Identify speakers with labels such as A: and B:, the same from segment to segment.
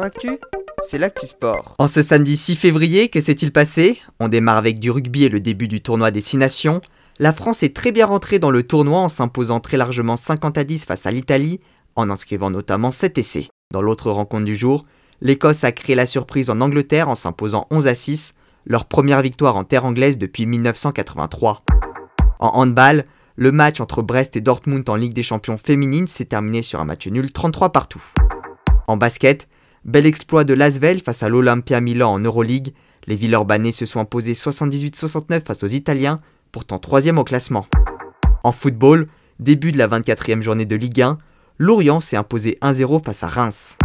A: Actu, c'est l'actu sport.
B: En ce samedi 6 février, que s'est-il passé? On démarre avec du rugby et le début du tournoi des 6 nations. La France est très bien rentrée dans le tournoi en s'imposant très largement 50 à 10 face à l'Italie, en inscrivant notamment 7 essais. Dans l'autre rencontre du jour, l'Écosse a créé la surprise en Angleterre en s'imposant 11 à 6, leur première victoire en terre anglaise depuis 1983. En handball, le match entre Brest et Dortmund en Ligue des Champions féminine s'est terminé sur un match nul 33 partout. En basket, bel exploit de Lasvel face à l'Olympia Milan en Euroleague. Les Villeurbanais se sont imposés 78-69 face aux Italiens, pourtant troisième au classement. En football, début de la 24e journée de Ligue 1, Lorient s'est imposé 1-0 face à Reims.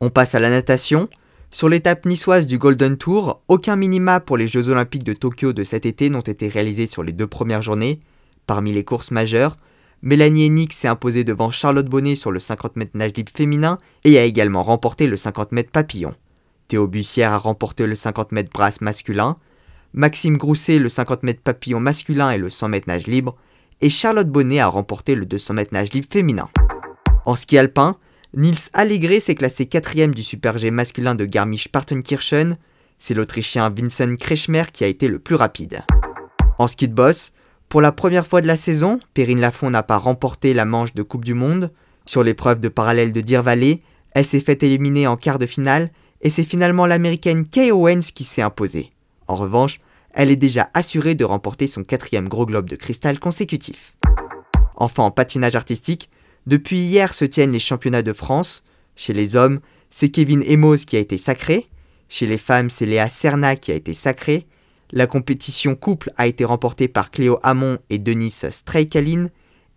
B: On passe à la natation. Sur l'étape niçoise du Golden Tour, aucun minima pour les Jeux Olympiques de Tokyo de cet été n'ont été réalisés sur les deux premières journées. Parmi les courses majeures, Mélanie Hennig s'est imposée devant Charlotte Bonnet sur le 50 mètres nage libre féminin et a également remporté le 50 mètres papillon. Théo Bussière a remporté le 50 mètres brasse masculin, Maxime Grousset le 50 mètres papillon masculin et le 100 mètres nage libre, et Charlotte Bonnet a remporté le 200 mètres nage libre féminin. En ski alpin, Nils Allegre s'est classé quatrième du Super G masculin de Garmisch-Partenkirchen. C'est l'Autrichien Vincent Kretschmer qui a été le plus rapide. En ski de boss, pour la première fois de la saison, Perrine Lafont n'a pas remporté la manche de Coupe du Monde. Sur l'épreuve de parallèle de Deer Valley, elle s'est fait éliminer en quart de finale et c'est finalement l'américaine Kay Owens qui s'est imposée. En revanche, elle est déjà assurée de remporter son quatrième gros globe de cristal consécutif. Enfin en patinage artistique, depuis hier se tiennent les championnats de France. Chez les hommes, c'est Kevin Emos qui a été sacré. Chez les femmes, c'est Léa Serna qui a été sacrée. La compétition couple a été remportée par Cléo Hamon et Denis Streikalin,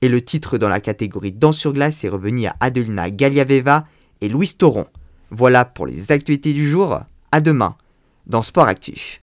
B: et le titre dans la catégorie danse sur glace est revenu à Adelina Galiaveva et Louis Toron. Voilà pour les actualités du jour, à demain dans Sport Actif.